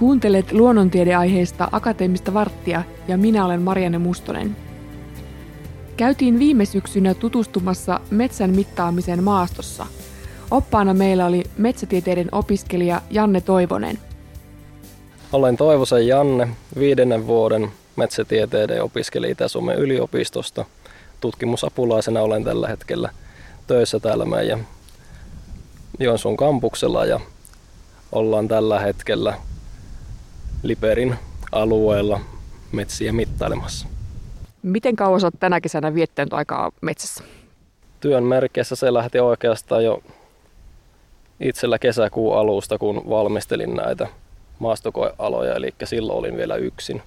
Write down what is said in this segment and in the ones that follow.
Kuuntelet luonnontiedeaiheesta Akateemista varttia ja minä olen Marianne Mustonen. Käytiin viime syksynä tutustumassa metsän mittaamisen maastossa. Oppaana meillä oli metsätieteiden opiskelija Janne Toivonen. Olen Toivosen Janne, viidennen vuoden metsätieteiden opiskelija Itä-Suomen yliopistosta. Tutkimusapulaisena olen tällä hetkellä töissä täällä meidän Joensuun kampuksella ja ollaan tällä hetkellä Liperin alueella metsiä mittailemassa. Miten kauan olet tänä kesänä viettänyt aikaa metsässä? Työn merkeissä se lähti oikeastaan jo itsellä kesäkuun alusta, kun valmistelin näitä maastokoealoja, eli silloin olin vielä yksin.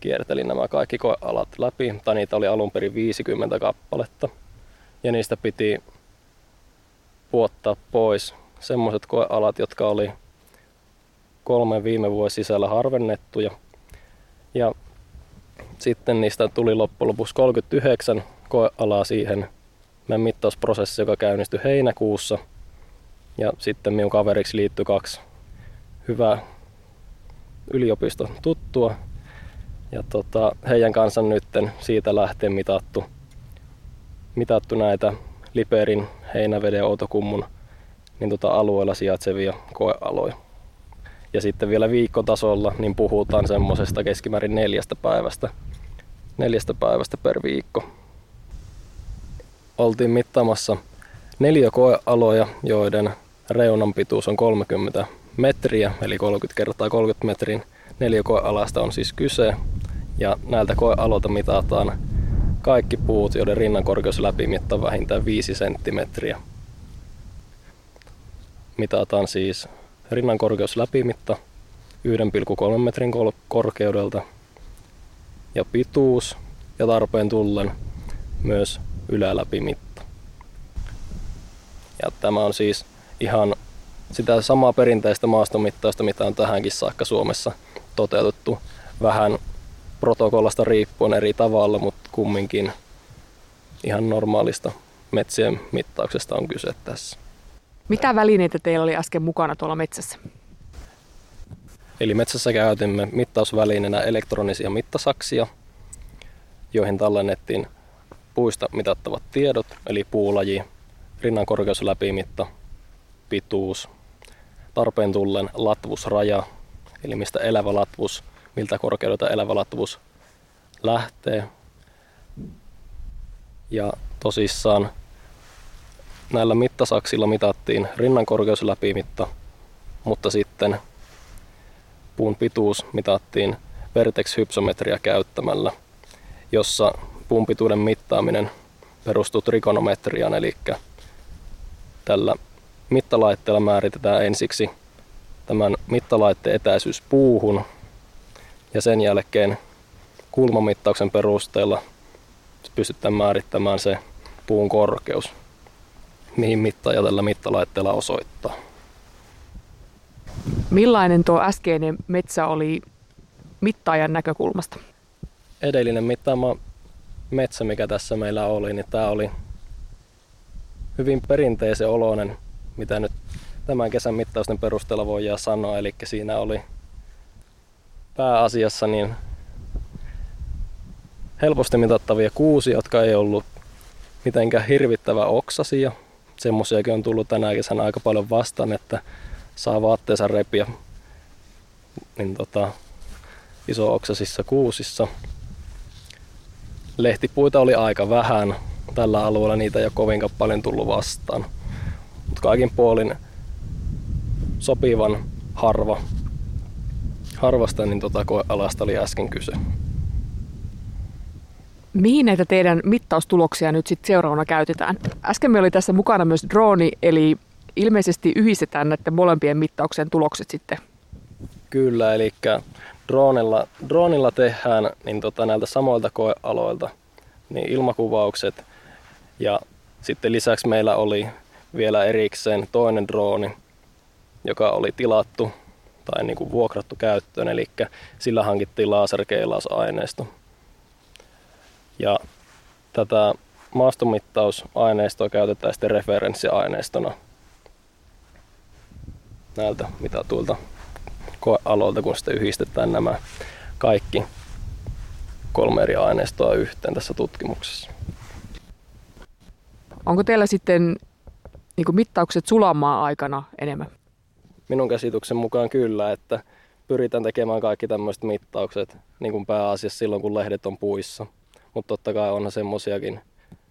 Kiertelin nämä kaikki koealat läpi, tai niitä oli alun perin 50 kappaletta. Ja niistä piti puottaa pois semmoiset koealat, jotka oli kolme viime vuosi sisällä harvennettuja. Ja sitten niistä tuli loppujen lopuksi 39 koealaa siihen meidän mittausprosessi, joka käynnistyi heinäkuussa. Ja sitten minun kaveriksi liittyi kaksi hyvää yliopiston tuttua. Ja tota, heidän kanssa nyt siitä lähtien mitattu, mitattu näitä Liperin, Heinäveden Outokummun niin tota alueella sijaitsevia koealoja. Ja sitten vielä viikkotasolla niin puhutaan semmoisesta keskimäärin neljästä päivästä, neljästä päivästä per viikko. Oltiin mittaamassa neljä koealoja, joiden reunan pituus on 30 metriä, eli 30 kertaa 30 metrin. Neljä koealasta on siis kyse, ja näiltä koealoilta mitataan kaikki puut, joiden rinnan korkeus läpimitta on vähintään 5 senttimetriä. Mitataan siis rinnan korkeus läpimitta 1,3 metrin korkeudelta ja pituus ja tarpeen tullen myös yläläpimitta. Ja tämä on siis ihan sitä samaa perinteistä maastomittausta, mitä on tähänkin saakka Suomessa toteutettu vähän protokollasta riippuen eri tavalla, mutta kumminkin ihan normaalista metsien mittauksesta on kyse tässä. Mitä välineitä teillä oli äsken mukana tuolla metsässä? Eli metsässä käytimme mittausvälineenä elektronisia mittasaksia, joihin tallennettiin puista mitattavat tiedot, eli puulaji, rinnan korkeusläpimitta, pituus, tarpeen tullen latvuusraja, eli mistä elävä latvuus, miltä korkeudelta elävä latvuus lähtee. Ja tosissaan näillä mittasaksilla mitattiin rinnan korkeusläpimitta, mutta sitten puun pituus mitattiin vertex-hypsometria käyttämällä, jossa puun pituuden mittaaminen perustuu trikonometriaan, eli tällä mittalaitteella määritetään ensiksi tämän mittalaitteen etäisyys puuhun ja sen jälkeen kulmamittauksen perusteella pystytään määrittämään se puun korkeus mihin mittaaja tällä mittalaitteella osoittaa. Millainen tuo äskeinen metsä oli mittaajan näkökulmasta? Edellinen mittaama metsä, mikä tässä meillä oli, niin tämä oli hyvin perinteisen oloinen, mitä nyt tämän kesän mittausten perusteella voidaan sanoa. Eli siinä oli pääasiassa niin helposti mitattavia kuusi, jotka ei ollut mitenkään hirvittävä oksasia, semmoisiakin on tullut tänä kesänä aika paljon vastaan, että saa vaatteensa repiä niin tota, iso-oksasissa kuusissa. Lehtipuita oli aika vähän. Tällä alueella niitä ei ole kovinkaan paljon tullut vastaan. Mutta kaikin puolin sopivan harva, harvasta niin tota koealasta oli äsken kyse. Mihin näitä teidän mittaustuloksia nyt sitten seuraavana käytetään? Äsken meillä oli tässä mukana myös droni, eli ilmeisesti yhdistetään näiden molempien mittauksen tulokset sitten. Kyllä, eli dronilla, dronilla tehdään niin tota, näiltä samoilta koealoilta niin ilmakuvaukset ja sitten lisäksi meillä oli vielä erikseen toinen drooni, joka oli tilattu tai niin kuin vuokrattu käyttöön, eli sillä hankittiin laserkeilausaineisto ja tätä maastomittausaineistoa käytetään sitten referenssiaineistona näiltä mitatuilta koealoilta, kun sitten yhdistetään nämä kaikki kolme eri aineistoa yhteen tässä tutkimuksessa. Onko teillä sitten niin mittaukset sulamaa aikana enemmän? Minun käsityksen mukaan kyllä, että pyritään tekemään kaikki tämmöiset mittaukset niin kuin pääasiassa silloin, kun lehdet on puissa. Mutta totta kai onhan semmoisiakin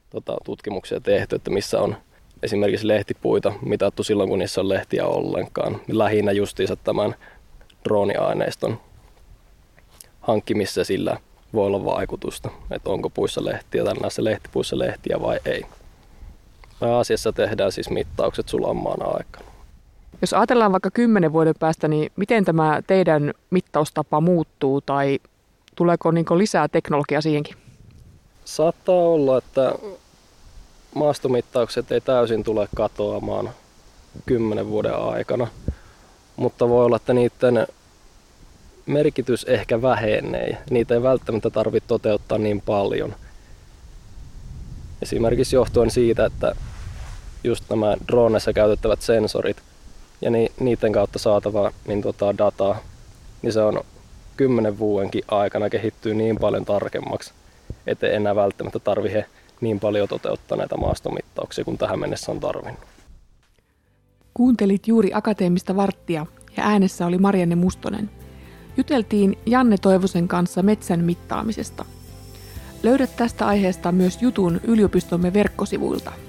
tota, tutkimuksia tehty, että missä on esimerkiksi lehtipuita mitattu silloin, kun niissä on lehtiä ollenkaan. Lähinnä justiinsa tämän drooniaineiston hankkimissa sillä voi olla vaikutusta, että onko puissa lehtiä tai näissä lehtipuissa lehtiä vai ei. Pääasiassa tehdään siis mittaukset sulammaan aikana. Jos ajatellaan vaikka kymmenen vuoden päästä, niin miten tämä teidän mittaustapa muuttuu tai tuleeko niin lisää teknologiaa siihenkin? Saattaa olla, että maastomittaukset ei täysin tule katoamaan kymmenen vuoden aikana, mutta voi olla, että niiden merkitys ehkä vähenee. Niitä ei välttämättä tarvitse toteuttaa niin paljon. Esimerkiksi johtuen siitä, että just nämä droneissa käytettävät sensorit ja ni, niiden kautta saatava niin tota, dataa, niin se on kymmenen vuodenkin aikana kehittyy niin paljon tarkemmaksi, ettei enää välttämättä tarvitse niin paljon toteuttaa näitä maastomittauksia kuin tähän mennessä on tarvinnut. Kuuntelit juuri akateemista varttia ja äänessä oli Marianne Mustonen. Juteltiin Janne Toivosen kanssa metsän mittaamisesta. Löydät tästä aiheesta myös jutun yliopistomme verkkosivuilta –